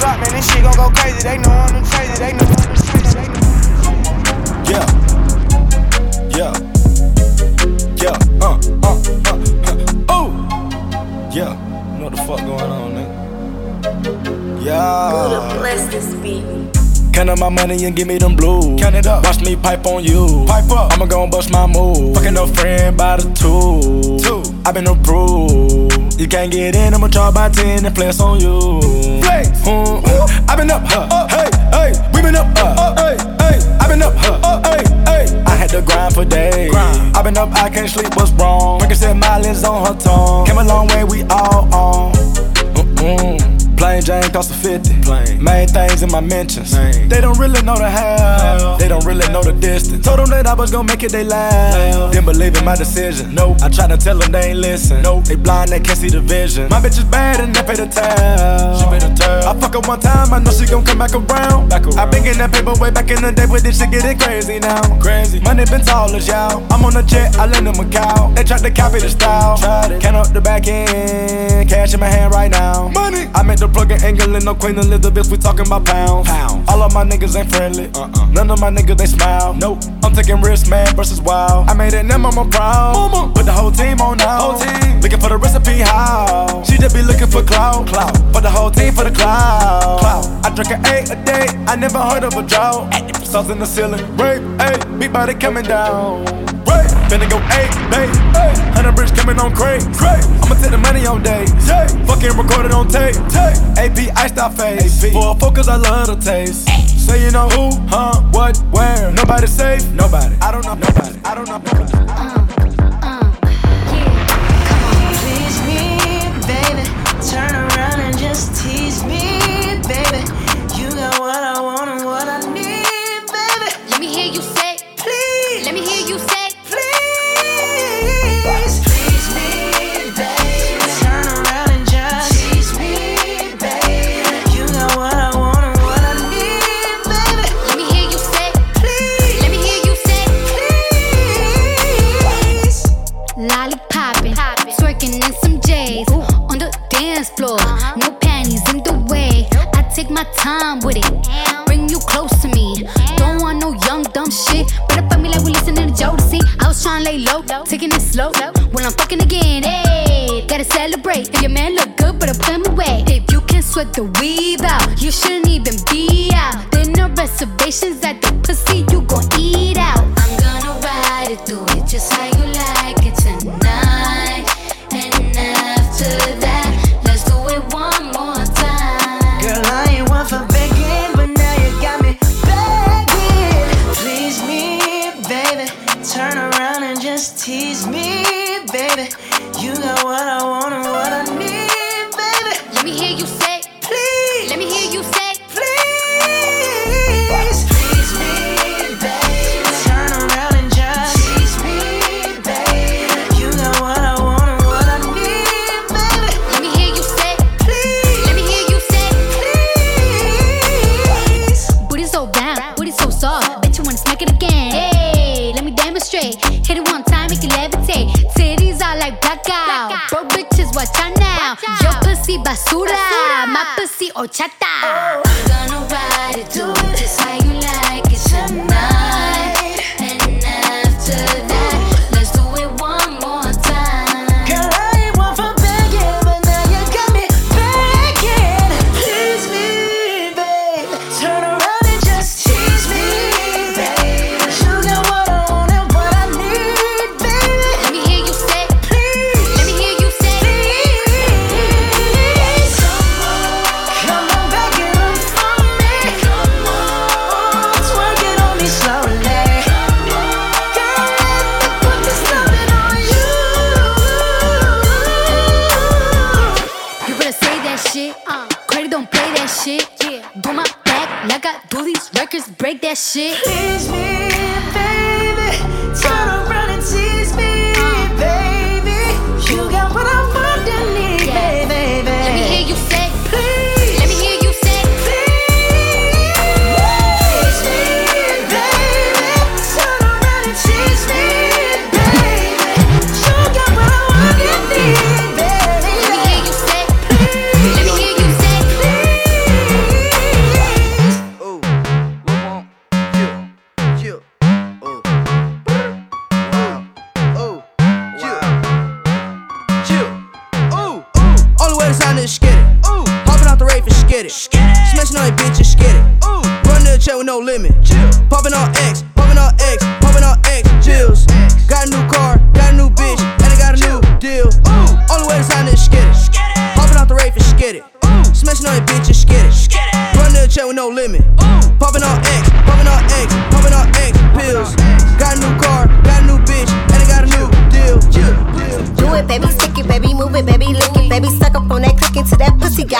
drop, man, this shit gon' go crazy. They know I'm crazy. They know I'm crazy. They know. Yeah. Yeah. Yeah. Uh, uh, uh, uh. Oh. Yeah. Know what the fuck going on, nigga? Yeah. Bless this beat. Count up my money and give me them blues. Count it up. Watch me pipe on you. Pipe up. I'ma go bust my move. Fucking no friend by the two. Two. I been approved. You can't get in, I'ma try by 10 and flex on you. Flex. Mm-hmm. Mm. I been up, huh? Up. Hey, hey. We been up, uh. Up. Hey, hey. I been up, huh? Uh, up. Hey, hey. I had to grind for days. Grind. I been up, I can't sleep, what's wrong? Frankie said my lens on her tongue. Came a long way, we all on. Mm-mm. Plain Jane cost a 50. Plain. Main things in my mentions. They don't really know the how. They don't really know the distance. Told them that I was gonna make it, they laugh. Didn't believe in my decision. Nope. I tried to tell them they ain't listen. Nope. They blind, they can't see the vision. My bitch is bad and they pay the tab. She pay the tab. I fuck her one time, I know she gon' come back around. Back around. I been getting that paper way back in the day, but this shit getting crazy now. Crazy. Money been tall as y'all. I'm on a jet, I lend them a cow. They tried to copy the style. Tried it. Count up the back end. Cash in my hand right now. Money. I make the plug in England, no Queen Elizabeth, we talking about pounds. Pounds. All of my niggas ain't friendly. Uh-uh. None of my niggas they smile. Nope. I'm taking risks, man, versus wild. I made it, now mama proud. Mama. Put the whole team on now. Whole team. Looking for the recipe, how? She just be looking for clout. Clout. For the whole team, for the clout. Clout. I drink an eight a day. I never heard of a drought. Sauce in the ceiling. Rape, hey. Big body coming down. Rape. Finna go eight, eight, eight. Hundred bricks coming on crate. Crate. I'ma take the money on day. Yeah. Fucking recorded on tape. Tape. AP iced out face. AP. For a focus, I love the taste. Say you know who, huh, what, where. Nobody safe. Nobody. I don't know. Nobody. I don't know. Nobody. Uh, uh, uh, please me, baby. Turn around and just tease me, baby. You got what I want my time with it. Bring you close to me. Don't want no young dumb shit. Better fuck me like we listening to Jodeci. I was trying to lay low, taking it slow. When I'm fucking again, hey, gotta celebrate. If your man look good, better put him away. If you can sweat the weave out, you shouldn't even be out. There no reservations at the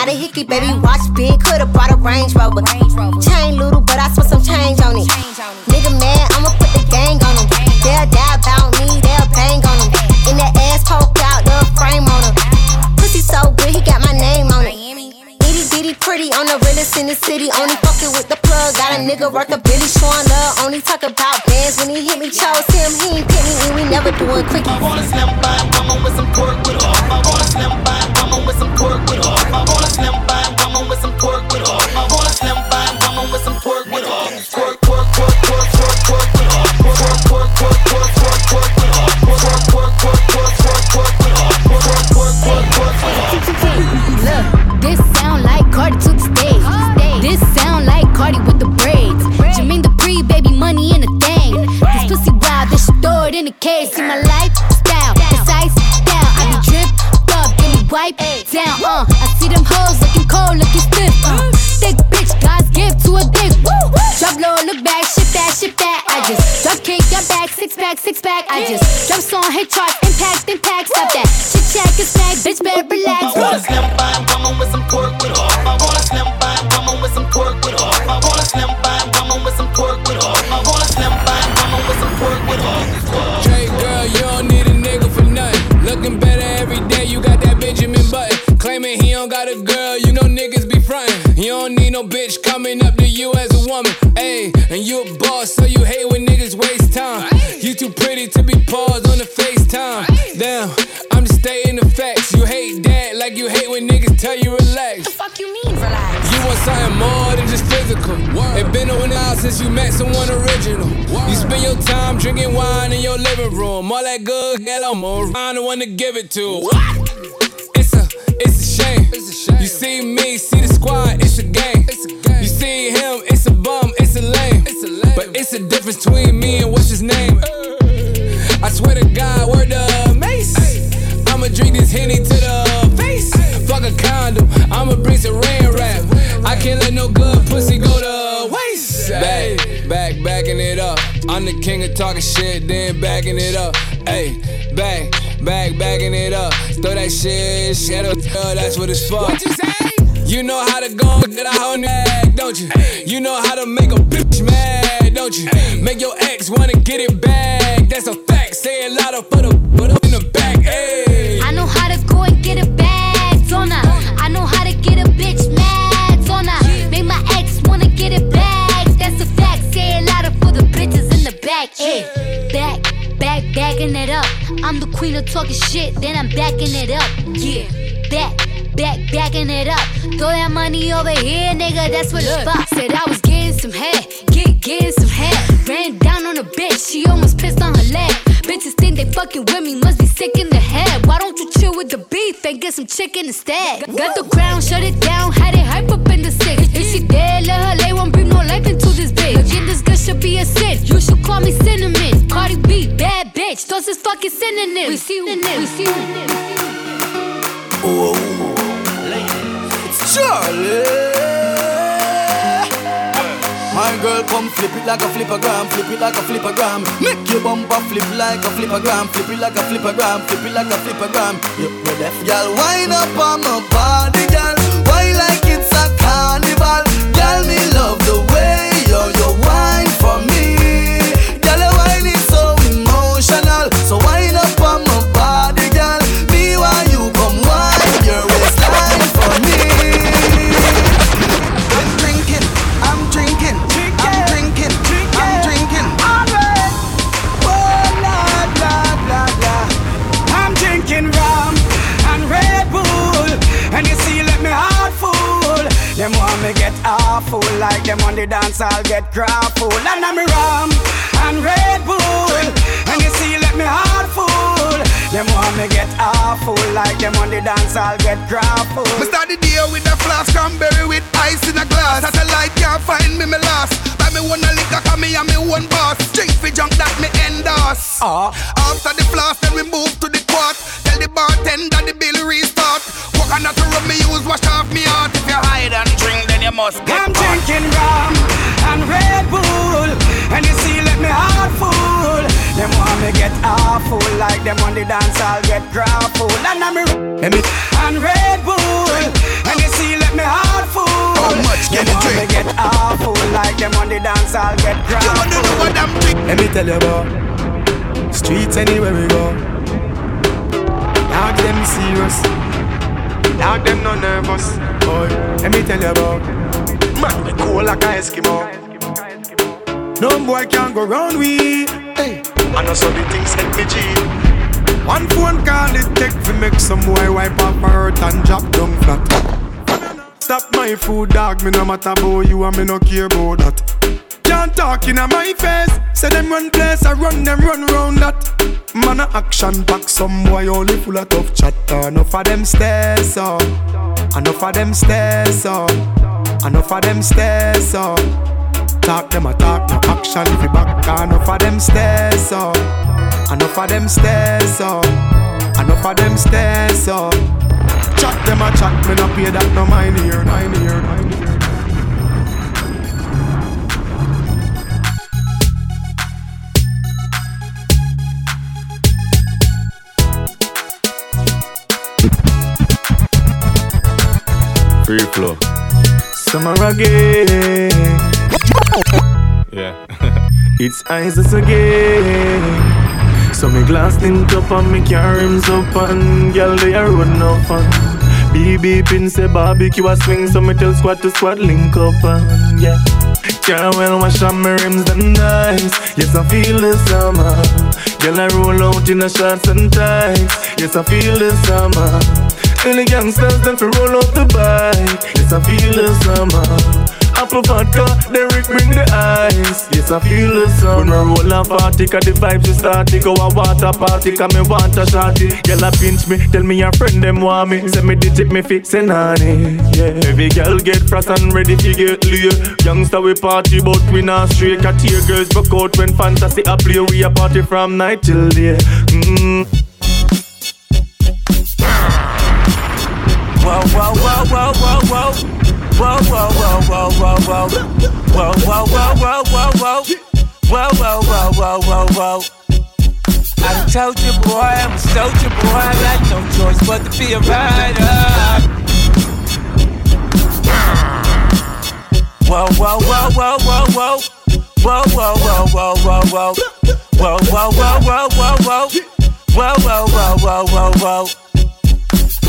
got a hickey, baby, watch big, could've brought a Range Rover. Chain little, but I spent some change on it. Nigga mad, I'ma put the gang on him. They'll die about me, they'll bang on him. In that ass poke out, the frame on him. Pussy so good, he got my name on it. Itty bitty pretty on the realest in the city. Only fucking with the plug. Got a nigga worth a Billy showing love. Only talk about bands when he hit me. Chose him, he ain't pick me, and we never doing quickie. I slim by with some pork with physical. It been a while since you met someone original. You spend your time drinking wine in your living room. All that good, hell, I'm around the one to give it to. It's a, it's a shame. You see me, see the squad, it's a game. You see him, it's a bum, it's a lame. But it's a difference between me and what's his name. I swear to God, word the mace. I'ma drink this henny to the face. Fuck a condom, I'ma bring some rain rap. I can't let no good pussy go to waste. Back, back, backing it up. I'm the king of talking shit, then backing it up. Hey, back, back, backing it up. Throw that shit, uh, that's what it's for. What you say? You know how to go and get out on that, don't you? You know how to make a bitch mad, don't you? Make your ex wanna get it back. That's a fact. Say it louder for the put up in the back. Hey. Backing it up. I'm the queen of talking shit, then I'm backing it up. Yeah, back. Back, backing it up. Throw that money over here, nigga. That's what it's for. Said I was getting some head, get getting some head. Ran down on a bitch, she almost pissed on her leg. Bitches think they fucking with me, must be sick in the head. Why don't you chill with the beef and get some chicken instead? Got the crown, shut it down, had it hype up in the six. If she dead, let her lay, won't bring no life into this bitch. Again, this girl should be a sin. You should call me cinnamon. Cardi B, bad bitch. Those is fucking synonyms. We see we see you. It's Charlie. My girl, come flip it like a Flipagram, flip it like a Flipagram. Make your bumper flip like a Flipagram, flip it like a Flipagram, flip it like a Flipagram. You the deaf girl, wind up on my body, girl. Why like it's a carnival, girl? Me like them on the dance, I'll get grappled. And I'm a rum and Red Bull, and you see, let me full. Them want me get awful like them on the dance I'll get grappled. Me start the day with a flask, cranberry with ice in a glass. As a light can't find me, me lost. Buy me one a liquor, call me and me one boss. Drink for junk that me endorse. Uh. After the flask, then we move to the court. Tell the bartender the bill restart. Walk on to rub me use, wash off me heart. If you hide and drink, then you must get I'm drinking rum and Red Bull. And you see, let me heart full. Them want me get awful, like them on the dance, I'll get grappled. And I'm and Red Bull, and you see, let me heart full. How much can you drink? Me get awful, like them on the dance, I'll get grappled. You wanna know what I'm drinking? Let me tell you about streets anywhere we go. Dog them serious, dog them no nervous. Boy, let me tell you about man we cool like a Eskimo. No boy can go round we. Hey, I know so the things help me cheat. One phone call it take to make some boy wipe up her hurt and drop down flat. Stop my food, dog. Me no matter about you and me no care about that. Can't talk in my face. Say them run place, I run them run round that. Man a action back, some boy only full of tough chatter. Enough of them stairs up, enough of them stairs up, enough of them stairs up. Talk them a talk, no action if you back. Enough of them stairs up, enough of them stairs up, enough of them stairs up. Chat them a chat, me no pay that no mind here, mind here, mind here. Free flow. Summer again. Yeah. It's Isis again. So me glass tint up and me car rims up and girl they are run no fun. BB pin say barbecue a swing so me tell squad to squad link up and yeah. Car well wash on my rims and nice. Yes I feel the summer. Girl I roll out in a shorts and tights. Yes I feel the summer. And the gangsters them fi roll out the bike. Yes I feel the summer. Apple vodka, Derek bring the ice. Yes, I feel the sun. When we roll and party, cause the vibes is starting. Go a water party, cause me want a shorty. Girl, a pinch me, tell me your friend them want me. Send me digit me fix and honey. Yeah, every girl get frost and ready to get laid. Youngster we party, but we not straight. Cat tear girls broke out when fantasy a play. We a party from night till day. Mm. Whoa, whoa, whoa, whoa, whoa, whoa. Whoa, whoa, whoa, whoa, whoa, whoa. Whoa, whoa, whoa, whoa, whoa, whoa. Whoa, whoa, whoa, whoa, whoa, whoa. I done told you, boy, I'm a soldier, boy. I got no choice but to be a rider. Whoa, whoa, whoa, whoa, whoa, whoa. Whoa, whoa, whoa, whoa, whoa, whoa. Whoa, whoa, whoa, whoa, whoa, whoa. Whoa, whoa, whoa, whoa, whoa, whoa.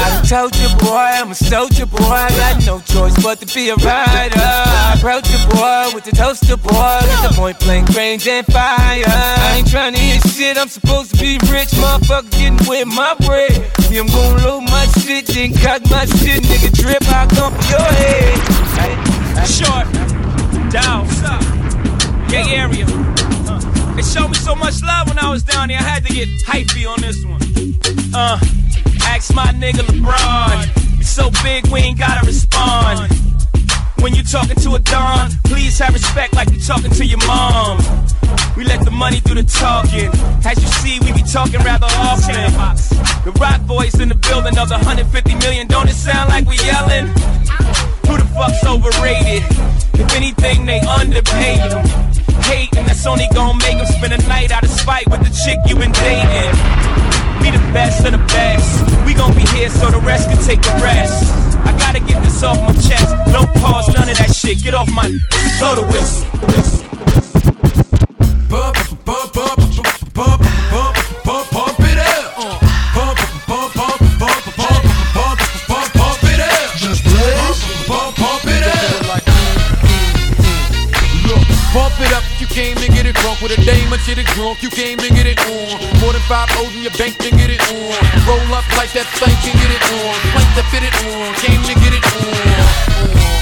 I told you, boy, I'm a soldier, boy. I got no choice but to be a rider. I approach you, boy, with the toaster, boy. With the point blank range and fire. I ain't trying to hear shit, I'm supposed to be rich. Motherfucker getting with my bread. I'm gonna load my shit, then cock my shit, nigga. Drip, I come for your head. Short, down, gay area. They showed me so much love when I was down there. I had to get hypey on this one. Uh, ask my nigga LeBron. It's so big we ain't gotta respond. When you talking to a don, please have respect like you talking to your mom. We let the money do the talking. As you see, we be talking rather often. The Rock Boys in the building of the 150 million. Don't it sound like we yelling? Who the fuck's overrated? If anything, they underpaid them. Hating, that's only gonna make them spend a night out of spite with the chick you been dating. We the best of the best. We gon' be here so the rest can take a rest. I gotta get this off my chest. No pause, none of that shit. Get off my. Blow the whistle. Bump, bump, bump, bump, bump, bump, bump, pump it up. Bump, bump, bump, bump, bump, bump, bump, pump it up. Just blaze. Bump, pump it up. Look, pump it up. You came and get it drunk with a dame and shit it drunk. You came and get it on. More than five O's in your bank and get it on. Roll up like that thing can get it on. Plank to fit it on. Came to get it on.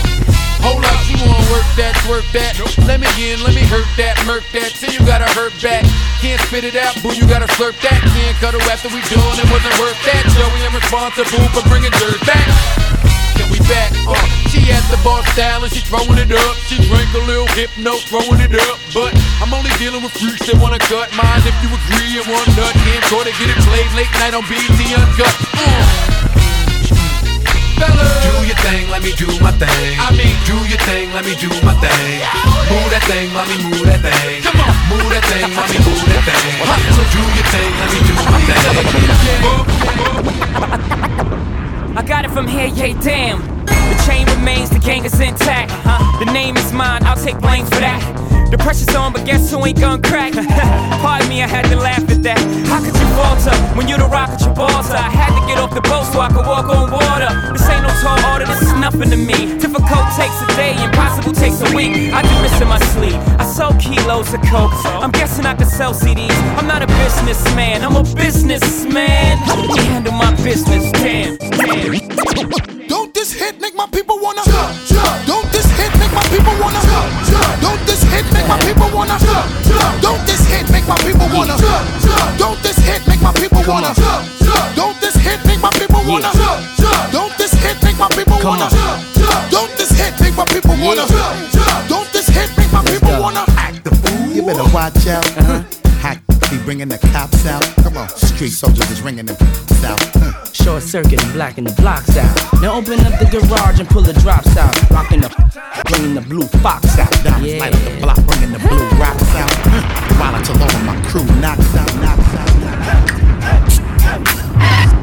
Hold up, you wanna work that, work that. Let me in, let me hurt that, murk that. Till you gotta hurt back. Can't spit it out, boo, you gotta slurp that. Can't cut her after we done, it wasn't worth that. Joey, I'm responsible for bringing dirt back. Can we back? Uh, she at the bar style and she throwing it up. She drink a little hypno, throwing it up. But I'm only dealing with freaks that wanna cut mine. If you agree, and one nut can't go to get it played late night on BET Uncut. Uh. Fellas. Do your thing, let me do my thing. I mean, do your thing, let me do my thing. Move that thing, mommy, move that thing. Come on, move that thing, mommy, move that thing. So do your thing, let me do my thing. I got it from here, yeah, damn. Chain remains, the gang is intact. The name is mine, I'll take blame for that. The pressure's on, but guess who ain't gonna crack? Pardon me, I had to laugh at that. How could you falter when you the rock at your balls? I had to get off the boat so I could walk on water. This ain't no tall order, this is nothing to me. Difficult takes a day, impossible takes a week. I do this in my sleep. I sell kilos of coke. I'm guessing I could sell CDs. I'm not a businessman, I'm a businessman. You handle my business, damn, damn. Don't this hit make my people wanna jump, jump. Don't this hit make my people wanna jump, jump. Don't this hit make my people wanna jump, jump. Don't this hit make my people wanna jump, jump. Don't this hit make my people wanna jump, jump. Don't this hit make my people wanna jump, jump. Don't this hit make my people wanna jump, jump. Don't this hit make my people wanna jump, jump. Don't this hit make my people wanna act the fool. You better watch out. Uh-huh. Be bringing the cops out. Come on, street soldiers is ringing the them out. Uh. Short circuit and blacking the blocks out. Now open up the garage and pull the drops out. Rocking the bringing the blue fox out. Diamonds Yeah. light up the block, bringing the blue rocks out. Uh. While until all of my crew knocks out, knocks out, knocks out.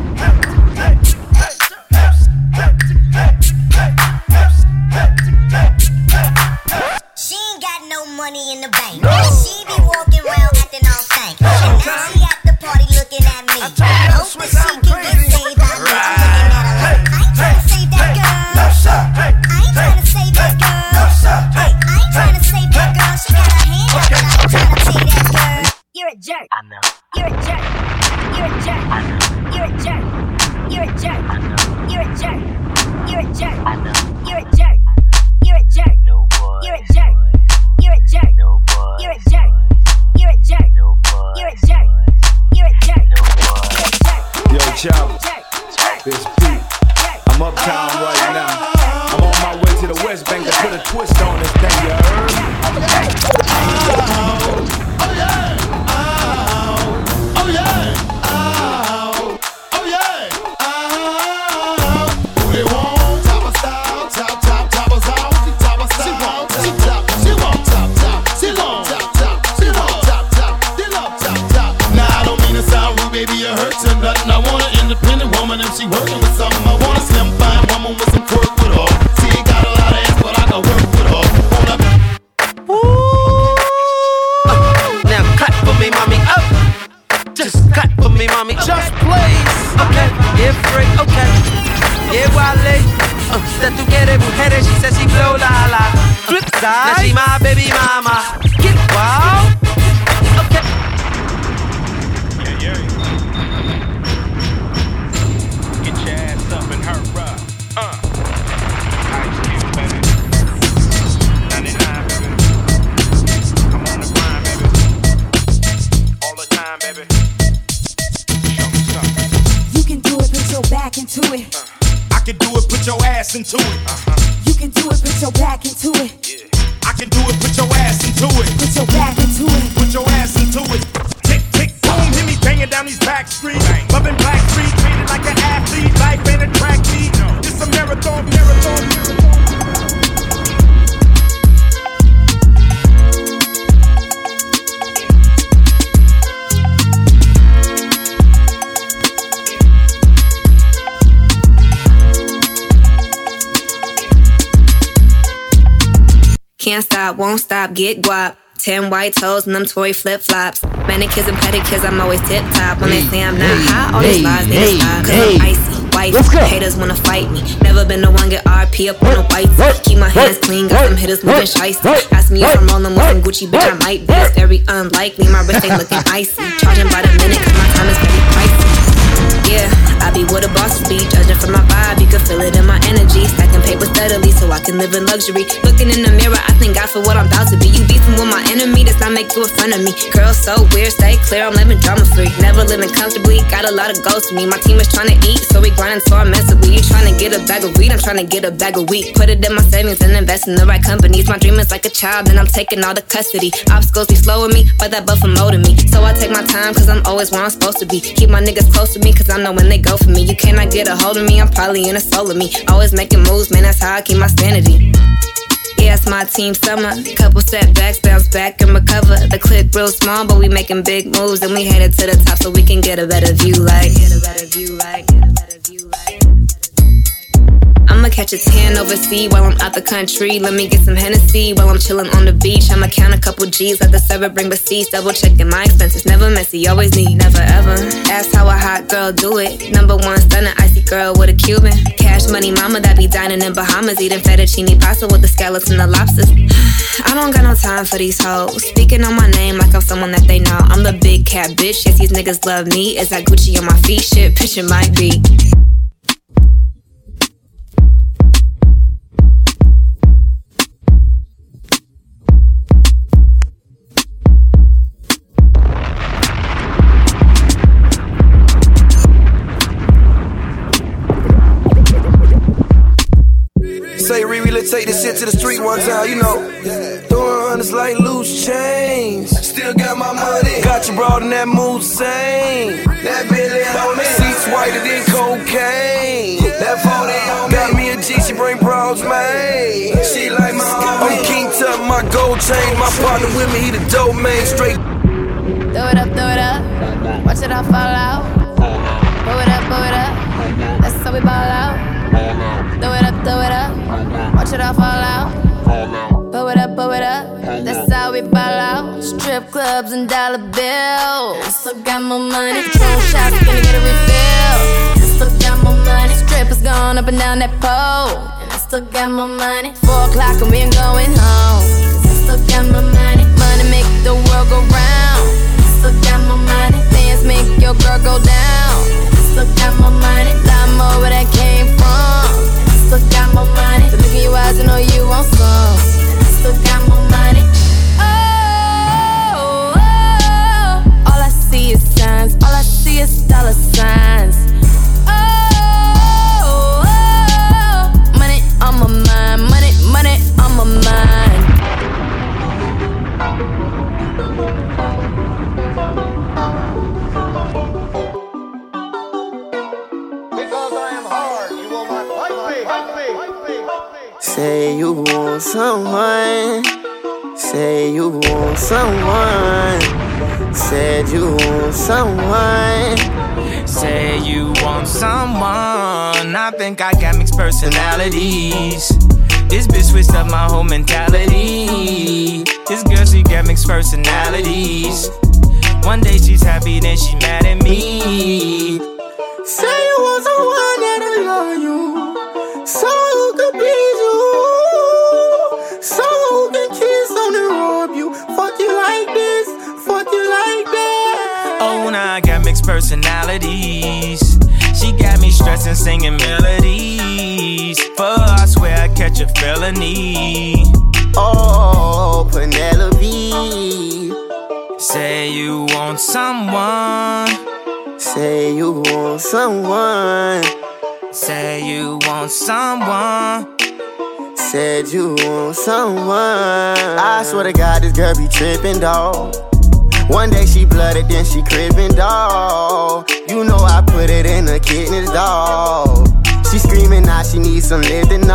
Can't stop, won't stop, get guap. Ten white toes and them toy flip flops. Manicures and pedicures, I'm always tip top. When they say I'm not hot, all these lies they hey, stop. Cause hey. I'm icy, white. Haters wanna fight me. Never been the one get RP up on the white. Keep my hands clean, got some hitters moving shiesty. Ask me if I'm rolling with some Gucci, bitch, I might be. It's very unlikely, my wrist ain't looking icy. Charging by the minute, cause my time is very pricey. Yeah, I be what a boss be, judging from my vibe, you can feel it in my energy. Stacking paper steadily so I can live in luxury. Looking in the mirror, I thank God for what I'm about to be. You beefing with my enemy, does not make you a friend of me. Girl, so weird, stay clear, I'm living drama free. Never living comfortably, got a lot of goals to me. My team is trying to eat, so we grinding so I'm mentally. You trying to get a bag of weed, I'm trying to get a bag of wheat. Put it in my savings and invest in the right companies. My dream is like a child, and I'm taking all the custody. Obstacles be slowing me, but that buffer molding me. So I take my time, cause I'm always where I'm supposed to be. Keep my niggas close to me, cause I know when they go for me. You cannot get a hold of me, I'm probably in a soul of me. Always making moves, man, that's how I keep my sanity. Yeah, it's my team summer. Couple setbacks, bounce back and recover. The clip real small, but we making big moves, and we headed to the top so we can get a better view. Like, get a better view. Like, get a better view. I'ma catch a tan overseas while I'm out the country. Let me get some Hennessy while I'm chillin' on the beach. I'ma count a couple G's, let the server bring receipts. Double checking my expenses, never messy, always neat, never ever. Ask how a hot girl do it. Number one stunner, icy girl with a Cuban. Cash money mama that be dining in Bahamas, eating fettuccine pasta with the scallops and the lobsters. I don't got no time for these hoes. Speaking on my name like I'm someone that they know. I'm the big cat bitch. Yes, these niggas love me. Is that Gucci on my feet? Shit, picture might be. Let's take this shit to the street one time, you know. Throwing hundreds like loose chains. Still got my money. Got you broad in that mood same. That Billy on me. Seats whiter than cocaine. That 40 on Got me a G, she bring bras, man. She like my. I'm King Tut, my gold chain. My partner with me, he the dope man. Straight. Throw it up, throw it up. Watch it all fall out. Blow it up, blow it up. That's how we ball out. Throw it up, throw it up. Watch it all fall out. Blow it up, blow it up. That's how we ball out. Strip clubs and dollar bills. Still got more money. Patron shots, gonna get a refill. Still got more money. Strippers going up and down that pole. And I still got more money. Four o'clock and we ain't going home. I still got more money. Money make the world go round. I still got more money. Dance make your girl go down. Still got money. Lot more where that came from. Still got money. The look in your eyes, I know you want some. Still got money. Oh, oh, oh, all I see is signs. All I see is dollar signs. Say you want someone. Say you want someone. Said you want someone. Say you want someone. I think I got mixed personalities. This bitch switched up my whole mentality. This girl, she got mixed personalities. One day she's happy, then she mad at me. Say personalities. She got me stressing, singing melodies. For I swear I catch a felony. Oh, Penelope. Say you want someone. Say you want someone. Say you want someone. Said you want someone. I swear to God, this girl be tripping, dawg. One day she blooded, then she crippin', dawg. You know I put it in the kidneys, dawg. She screaming now she needs some lifting, dawg.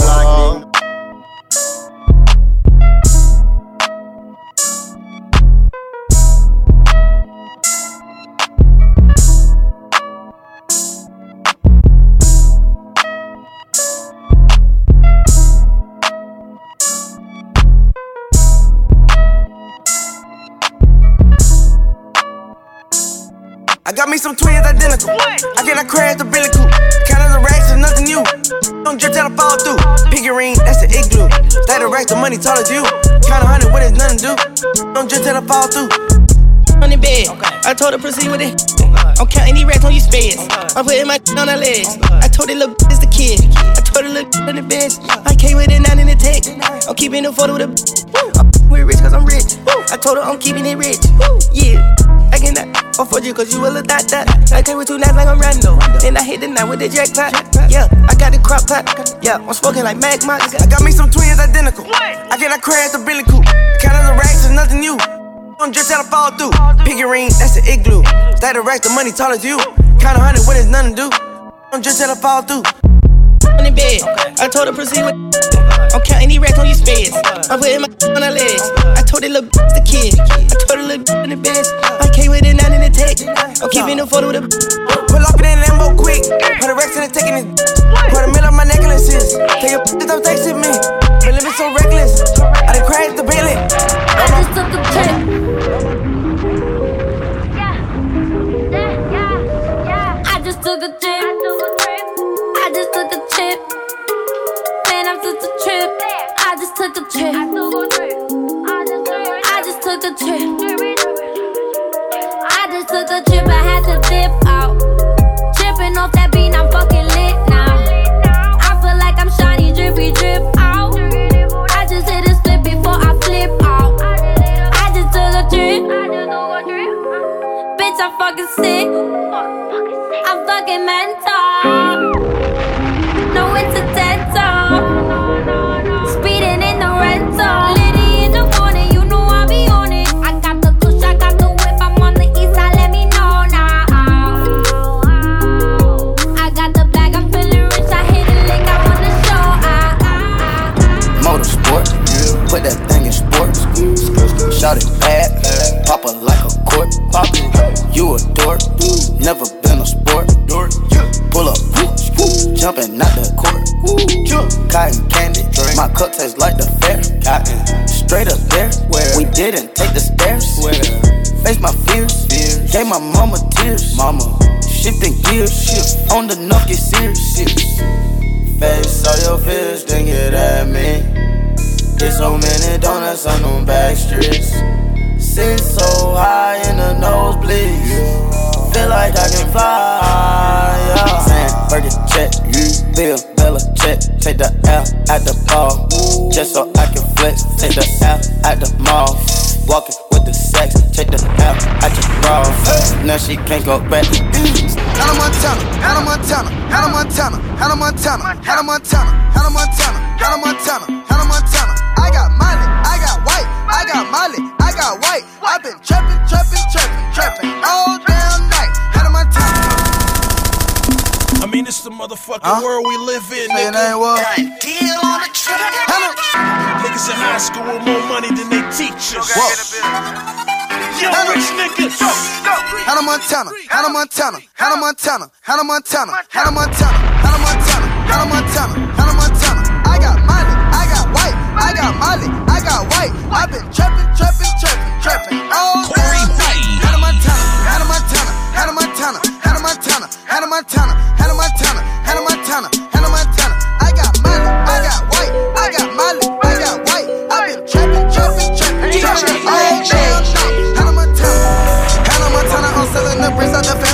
I got me some twins identical. I cannot crash the Billy Coop. Count of the racks is nothing new. Don't drip till I fall through. Piggy ring, that's the igloo. Stay the racks, the money tall as you. Count a hundred when there's nothing to do. Don't drip till I fall through. on the bed. I told her proceed with it. I'm counting these racks on your spades. I'm putting my on her legs. I told it look is the kid. I told it look in the bed. I came with it nine in the tech. I'm keeping the photo with a. I'm with rich cause I'm rich. I told her I'm keeping it rich. Yeah. I can that off you cause you will a dot dot. I came with two knives like I'm Rando. And I hit the night with the jackpot. Yeah, I got the crop pot. Yeah, I'm smoking like magma. I got me some twins identical. I cannot crash the Billy Coop. Count of the racks is nothing new. Don't just tell to fall through. Piggy ring, that's the igloo. Stack the racks, the money tall as you. Count a hundred when it's nothing to do. Don't just tell to fall through. In the bed, I told her proceed with. I'm counting these racks on your spades. I'm putting my on her legs. I told it look the kid. I told her look in the bed. I came with it nine in the tech. I'm keeping the photo with a. Pull up in that Lambo quick. Put the racks in the taking it. Put a mill on my necklaces. Take your don't texting me. Been living so reckless. I done crashed the Bentley. I just took a trip. Trip. I just took a trip. I just took a trip. I just took a trip. I had to dip out. Tripping off that bean, I'm fucking lit now. I feel like I'm shiny, drippy, drip out. I just hit a split before I flip out. I just took a trip. Bitch, I'm fucking sick. I'm fucking mental. Court. You a dork, never been a sport. Pull up, jumping out the court. Cotton candy, my cup tastes like the fair. Straight up there, we didn't take the stairs. Face my fears, gave my mama tears. Mama, shifting gears, on the knock get serious. Face all your fears, then get at me. Get so many donuts on them back streets. Sit so high in the nosebleeds. Feel like I can fly. Yeah. Sandberg check, Bill Bella check. Take the L at the ball. Just so I can flex. Take the L at the mall. Walking with the sex. Take the L at your bra. Now she can't go back. Hannah Montana, Hannah Montana, Hannah Montana, Hannah Montana, Hannah Montana, Hannah Montana, Hannah Montana, Hannah Montana. I got Molly, I got white, I got Molly, I got white. I've been trapping, trapping, trapping, trapping all damn night. Hannah Montana. I mean, it's the motherfucking world we live in, Say your nigga. name, what? Deal on the Niggas in high school with more money than they teachers. Yo, rich niggas. Hannah Montana, Hannah Montana, Hannah Montana, Hannah Montana, Hannah Montana, Hannah Montana, Hannah Montana, Hannah Montana. I got Molly, I got white, I got Molly, I got white. I've been trapping, trapping, trapping, all damn night. Hannah Montana, Hannah Montana, Hannah Montana, Hannah Montana, Hannah Montana, Hannah Montana, Hannah Montana, Hannah Montana. I got Molly, I got white, I got Molly, I got white. I've been trapping, trapping, trapping, trapping all damn night. Hannah Montana, Hannah Montana, I'm selling the bricks out the phantom.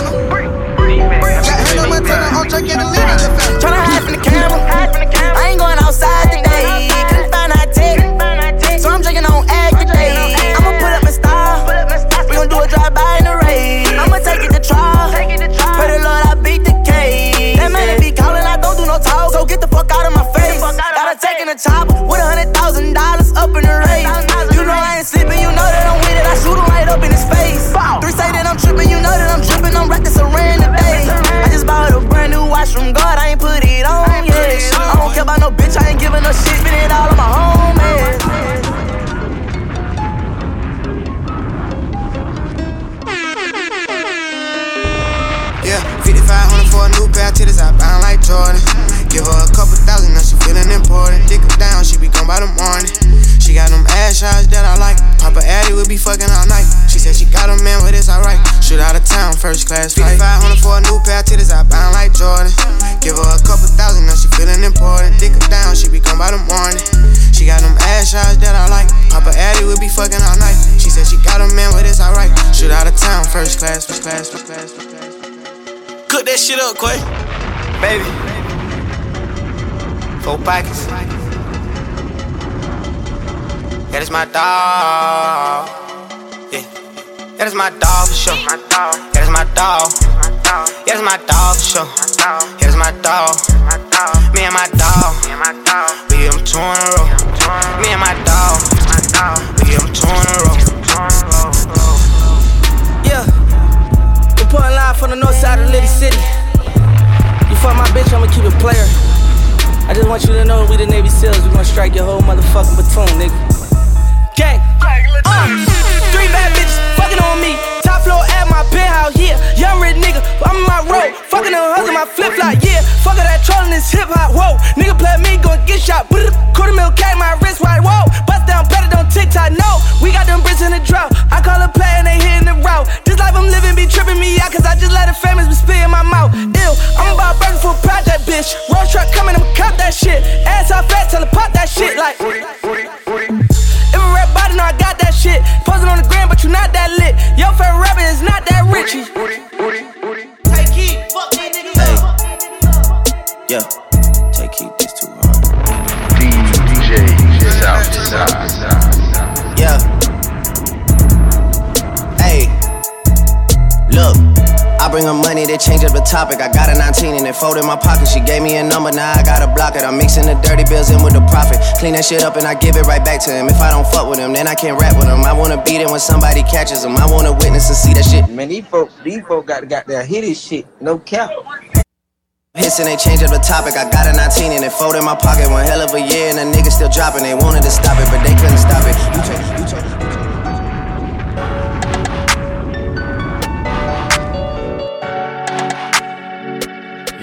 Gotta in a chopper with a hundred thousand dollars up in the race. You know I ain't sleeping, you know that I'm with it. I shoot him right up in his face. Three say that I'm tripping, you know that I'm tripping. I'm reckless around today. I just bought a brand new watch from God, I ain't put it on yet. I don't care about no bitch, I ain't giving no shit. Spend it all on my homies. Yeah, 5500 for a new pair of titties, I bound like Jordan. Give her a couple thousand, now she feeling important. Dick her down, she be gone by the morning. She got them ass shots that I like. Papa Addy will be fucking all night. She said she got a man, but it's alright. Shoot out of town, first class flight. 5500 for a new pair of titties, I bound like Jordan. Give her a couple thousand, now she feeling important. Dick her down, she be gone by the morning. She got them ass shots that I like. Papa Addy will be fucking all night. She said she got a man, but it's alright. Shoot out of town, first class, first class, first class, first class. Cook that shit up, Quay. Baby. Four pockets. That is my dog. Yeah. That is my dog for sure. That is my dog. That is my dog for sure. That is my dog. Me and my dog. We give 'em two in a row. Me and my dog. We give 'em two in a row. Yeah. Reporting live from the north side of Liddy City. You fuck my bitch, I'ma keep it player. I just want you to know we the Navy SEALs. We gonna strike your whole motherfucking platoon, nigga. Gang. Uh, Top floor at my penthouse, yeah. Young rich nigga, I'm in my road. Fucking them hustle my flip flop, yeah. Fuck that trolling this hip hop, whoa. Nigga play me, gon' get shot. Quarter mil K, my wrist right, whoa. Bust down better than TikTok, no. We got them bricks in the drought. I call a play and they hitting the route. This life I'm living be tripping me out, cause I just let the famous be spit in my mouth. Ew, I'm about burger for proud that bitch. Road truck coming, I'ma cop that shit. Ass off fat, tell her pop that shit like. If body, know I got that shit. Posing on the gram, but you not that lit. Your favorite rapper is not that rich. Take heat, fuck these niggas. Yeah. Bring her money, they change up the topic. I got a 19 and it fold in my pocket. She gave me a number, now I gotta block it. I'm mixing the dirty bills in with the profit. Clean that shit up and I give it right back to him. If I don't fuck with him, then I can't rap with him. I wanna beat him when somebody catches him. I wanna witness and see that shit. Man, these folk, these folk got got their hit shit. No cap. Hits and they change up the topic. I got a 19 and it fold in my pocket. One hell of a year and the niggas still dropping. They wanted to stop it, but they couldn't stop it.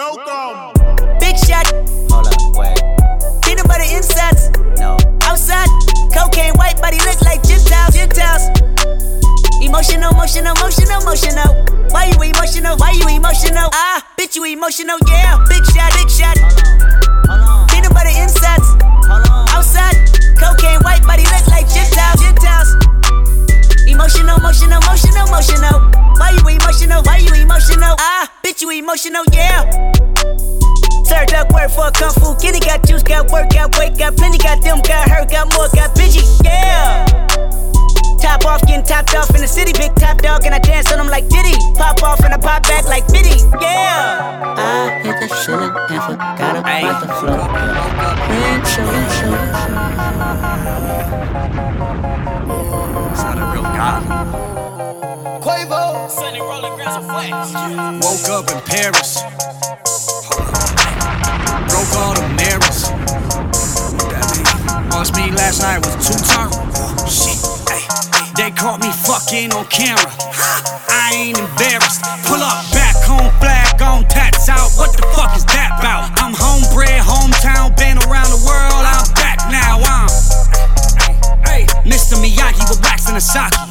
Welcome. Big shot. Hold up, wait. Peanut butter insides. No. Outside. Cocaine white body look like Gentiles. Gentiles. Emotional, emotional, emotional, emotional. Why you emotional? Why you emotional? Ah, bitch, you emotional, yeah. Big shot, big shot. Peanut butter insides. Outside. Cocaine white body look like Gentiles. Gentiles. Emotional, emotional, emotional, emotional. Why you emotional? Why you emotional? Ah, bitch, you emotional, yeah. Served up work for kung fu kitty. Got juice, got work, got weight, got plenty. Got them, got hurt, got more, got bitchy, yeah. Top off, getting topped off in the city. Big top dog, and I dance on them like Diddy. Pop off and I pop back like Biddy, yeah. I hit the ceiling and forgot about the floor. Ring, show, show. It's not a real god. Quavo. Sunny rolling grams of flex. Woke up in Paris. Broke all the mirrors. Lost me last night was two times. Shit, ay. They caught me fucking on camera. I ain't embarrassed. Pull up back home, flag on, tats out. What the fuck is that about? I'm homebred, hometown, been around the world. I'm back now. I'm Mr. Miyagi with wax and a sock.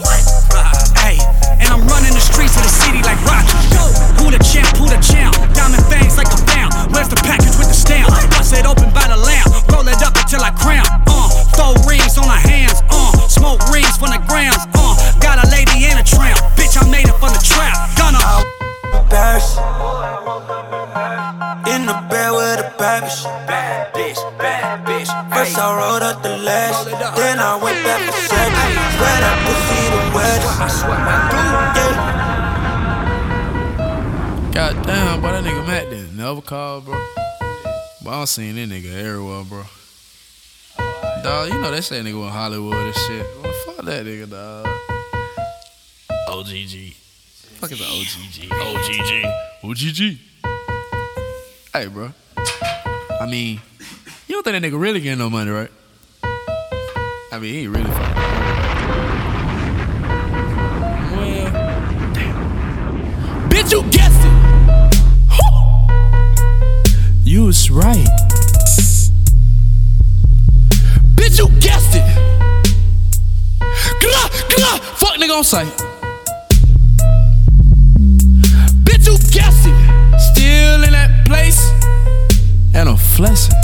Bed bad bitch. Bad bitch, bad bitch. First I rolled up the lash, then I went back for seconds. Swear that pussy the wettest. I swear my glue. Yeah. God damn, bro, that nigga Matt didn't never call, bro. But I don't seen that nigga everywhere, bro. Dog, you know they say nigga in Hollywood and shit. Well, fuck that nigga, dog. OGG. Fuck is the OGG? OGG. OGG. Hey, bro. I mean, you don't think that nigga really getting no money, right? I mean, he ain't really fucking. Well, damn. Bitch, you guessed it. You was right. Bitch, you guessed it. Glah, glah. Fuck nigga on sight. Bitch, you guessed it. Still in that place. And I'm flexing.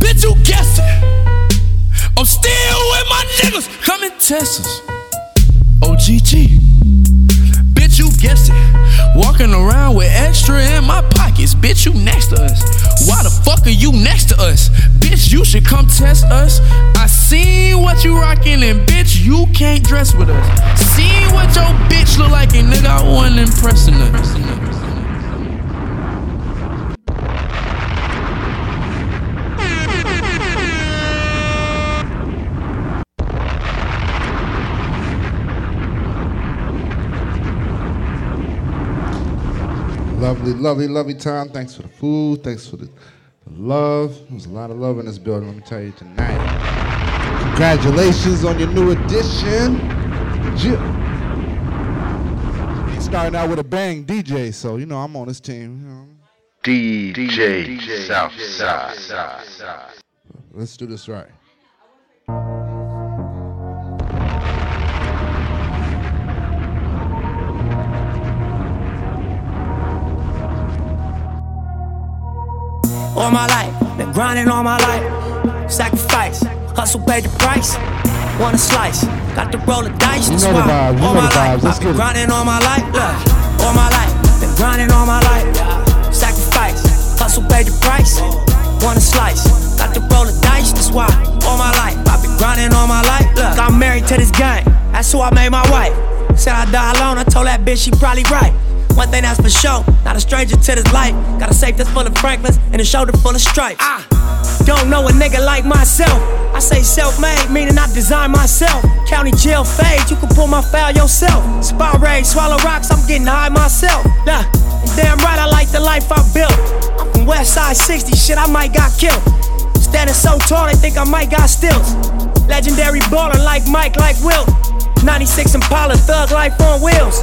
Bitch, you guessed it. I'm still with my niggas. Come and test us. OGG. Bitch, you guessed it. Walking around with extra in my pockets. Bitch, you next to us. Why the fuck are you next to us? Bitch, you should come test us. I seen what you rockin', and bitch, you can't dress with us. Seen what your bitch look like, and nigga, I wasn't impressing her. Lovely, lovely, lovely time. Thanks for the food. Thanks for the, the love. There's a lot of love in this building, let me tell you tonight. Congratulations on your new addition. J- He's starting out with a bang, DJ, so you know I'm on his team. you know. DJ Southside. Let's do this right. All my life, been grinding all my life. Sacrifice, hustle paid the price. Want a slice, got to roll the dice. You That's know why all my life, I've been grinding all my life. Look, all my life, been grinding all my life. Sacrifice, hustle paid the price. Want a slice, got to roll the dice. That's why all my life, I've been grinding all my life. Look, I'm married to this game. That's who I made my wife. Said I die alone, I told that bitch she probably right. One thing that's for sure, not a stranger to this life. Got a safe that's full of Franklins and a shoulder full of stripes. Ah, don't know a nigga like myself. I say self-made, meaning I design myself. County jail fade, you can pull my file yourself. Spy raid, swallow rocks, I'm getting high myself. Nah, damn right I like the life I built. I'm from West Side 60, shit I might got killed. Standing so tall, they think I might got stills. Legendary baller like Mike, like Wilt. 96 Impala, thug life on wheels.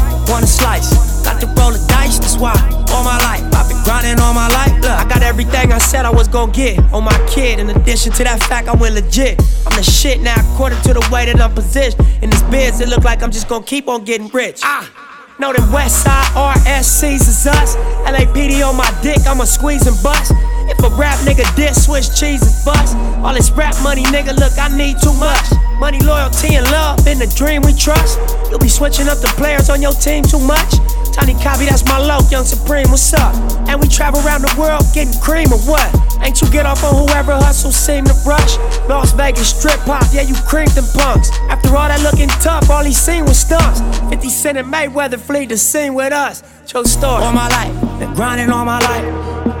Want a slice, got to roll the dice, that's why. All my life, I've been grinding all my life. Look, I got everything I said I was gonna get on my kid. In addition to that fact, I went legit. I'm the shit now, according to the way that I'm positioned. In this biz, it look like I'm just gonna keep on getting rich. Ah. Know them West Side RSCs is us. LAPD on my dick, I'ma squeeze and bust. If a rap nigga diss, switch cheese and bust. All this rap money, nigga, look, I need too much. Money, loyalty, and love in the dream we trust. You'll be switching up the players on your team too much. Tiny copy, that's my low, Young Supreme, what's up? And we travel around the world getting cream or what? Ain't you get off on whoever hustle seem to rush? Las Vegas strip pop, yeah, you creamed them punks. After all that looking tough, all he seen was stunts. 50 Cent and Mayweather flee the scene with us. True story. All my life, been grinding all my life.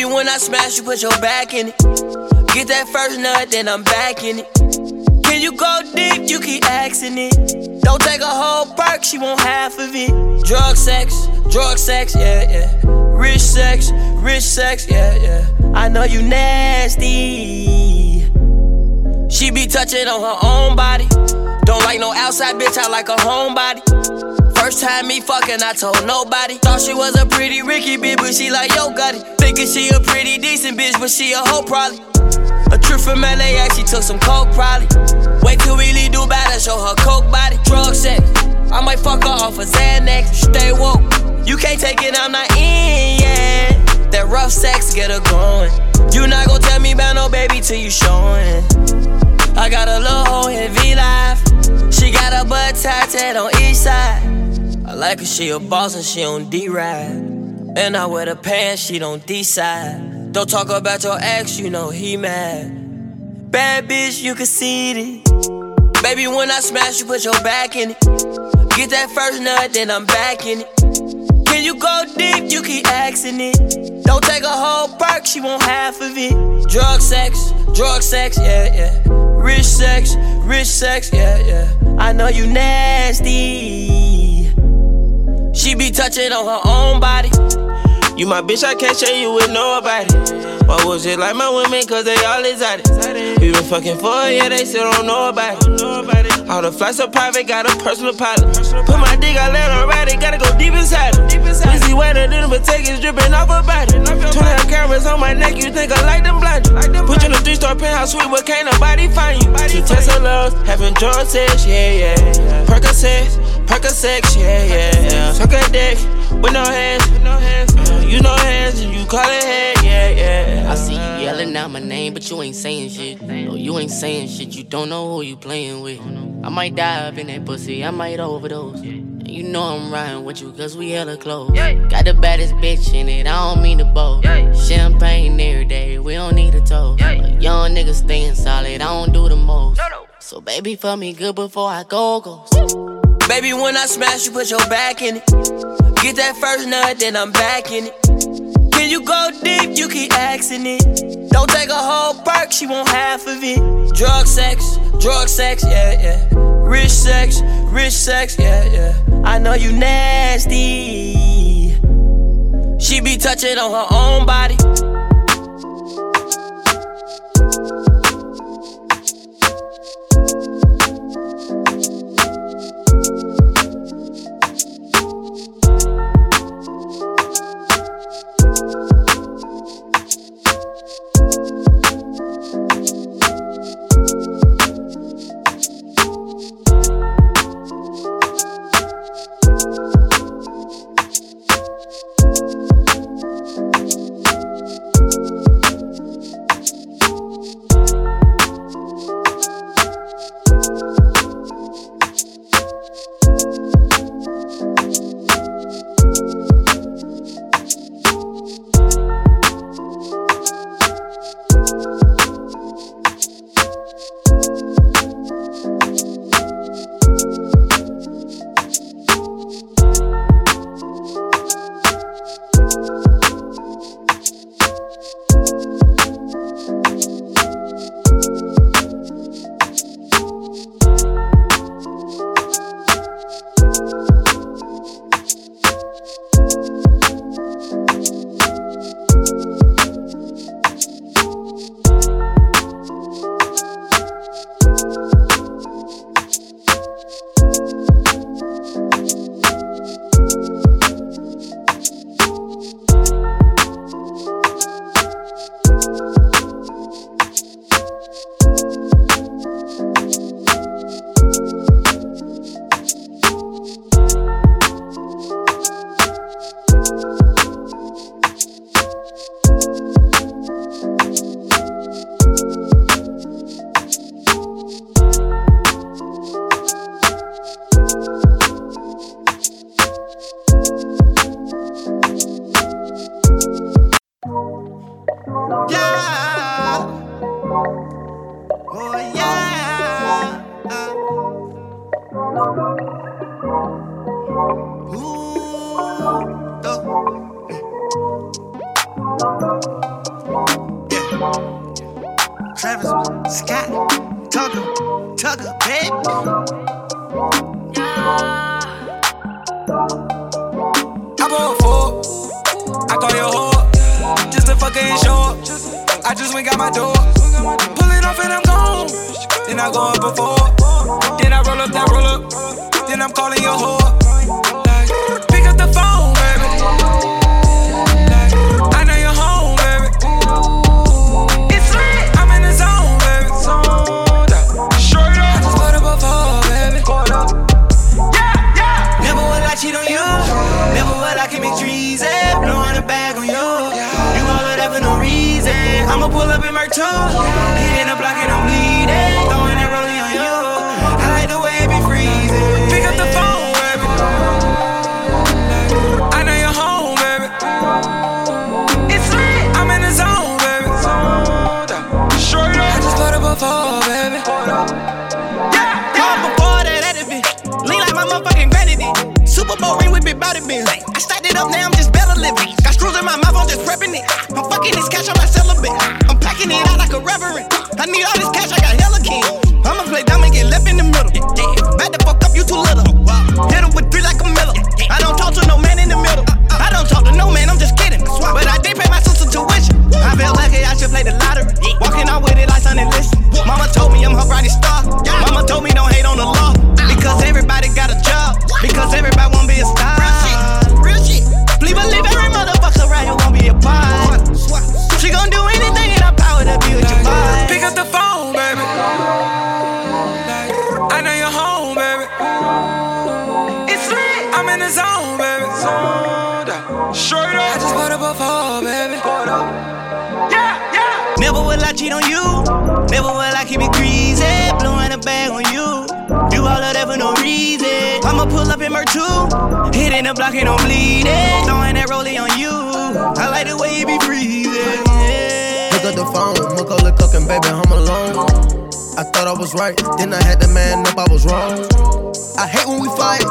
Baby, when I smash, you put your back in it. Get that first nut, then I'm back in it. Can you go deep? You keep asking it. Don't take a whole perk, she want half of it. Drug sex, drug sex, yeah, yeah. Rich sex, rich sex, yeah, yeah. I know you nasty. She be touching on her own body. Don't like no outside bitch, I like a homebody. First time me fucking, I told nobody. Thought she was a pretty Ricky bitch, but she like yo got it. Thinking she a pretty decent bitch, but she a hoe probably. A trip from LA, she took some coke probably. Wait till we Dubai to show her coke body. Drug sex, I might fuck her off a Xanax. Stay woke, you can't take it, I'm not in yet. That rough sex get her going. You not gon' tell me about no baby till you showing. I got a little hoe in V. She got a butt tattooed on each side. I like her, she a boss and she on D ride. And I wear the pants, she don't decide. Don't talk about your ex, you know he mad. Bad bitch, you can see it. Baby, when I smash, you put your back in it. Get that first nut, then I'm back in it. Can you go deep? You keep asking it. Don't take a whole perk, she want half of it. Drug sex, drug sex, yeah, yeah. Rich sex, rich sex, yeah, yeah. I know you nasty. She be touching on her own body. You my bitch, I can't share you with nobody. Was it like my women? Cause they all exotic. We been fucking for a year, they still don't know about it. All the flights are private, got a personal pilot. Put my dick, I let her ride it, gotta go deep inside it. Pussy wetter than but take it dripping off her body. Twenty cameras on my neck, you think I like them blind? Put you in a three star penthouse suite, but can't nobody find you. Two Tesla loves, having drug sex, yeah, yeah. Percocet, Percocet, yeah, yeah, yeah. Suck a dick with no hands, with no hands. Uh, you no hands and you call it head, yeah, yeah. I see you yelling out my name, but you ain't saying shit. No, you ain't saying shit, you don't know who you playing with. I might die up in that pussy, I might overdose. And you know I'm riding with you, cause we hella close. Got the baddest bitch in it, I don't mean to boast. Champagne every day, we don't need a toast. But young niggas staying solid, I don't do the most. So baby, fuck me good before I go, go. Baby, when I smash, you put your back in it. Get that first nut, then I'm back in it. Can you go deep? You keep asking it. Don't take a whole perk, she want half of it. Drug sex, drug sex, yeah, yeah. Rich sex, rich sex, yeah, yeah. I know you nasty. She be touching on her own body. Never will I keep it greasy. Blowing a bag on you. Do all of that for no reason. I'ma pull up in my two. Hitting the block and I'm bleeding. Throwing that rollie on you. I like the way you be breathing. Pick up the phone, Macaulay Culkin, baby, I'm alone. I thought I was right, then I had to man up, I was wrong. I hate when we fight.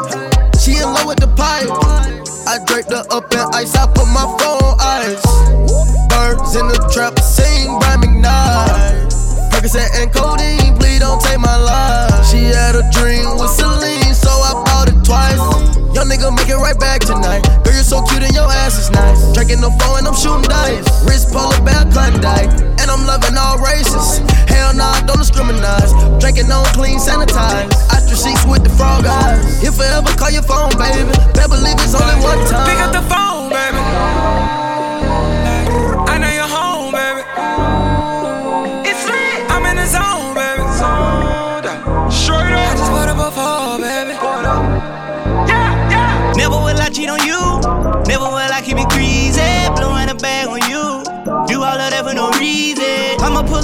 She in love with the pipe. I draped her up in ice, I put my phone on ice. Birds in the trap, sing Brian McKnight. Percocet and codeine, please don't take my life. She had a dream with Celine, so I bought it twice. Young nigga, make it right back tonight. Girl, you're so cute and your ass is nice. Drinking the phone and I'm shooting dice. Wrist polar bear Klondike, and I'm loving all races. Hell nah, don't discriminate. Drinking on clean, sanitized. Ostrich sheets with the frog eyes. If I ever call your phone, baby, better believe it's only one time. Pick up the phone, baby.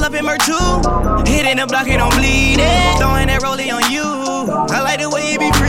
Up in my two. Hitting the block and I'm bleeding. Throwing that rollie on you. I like the way you be free.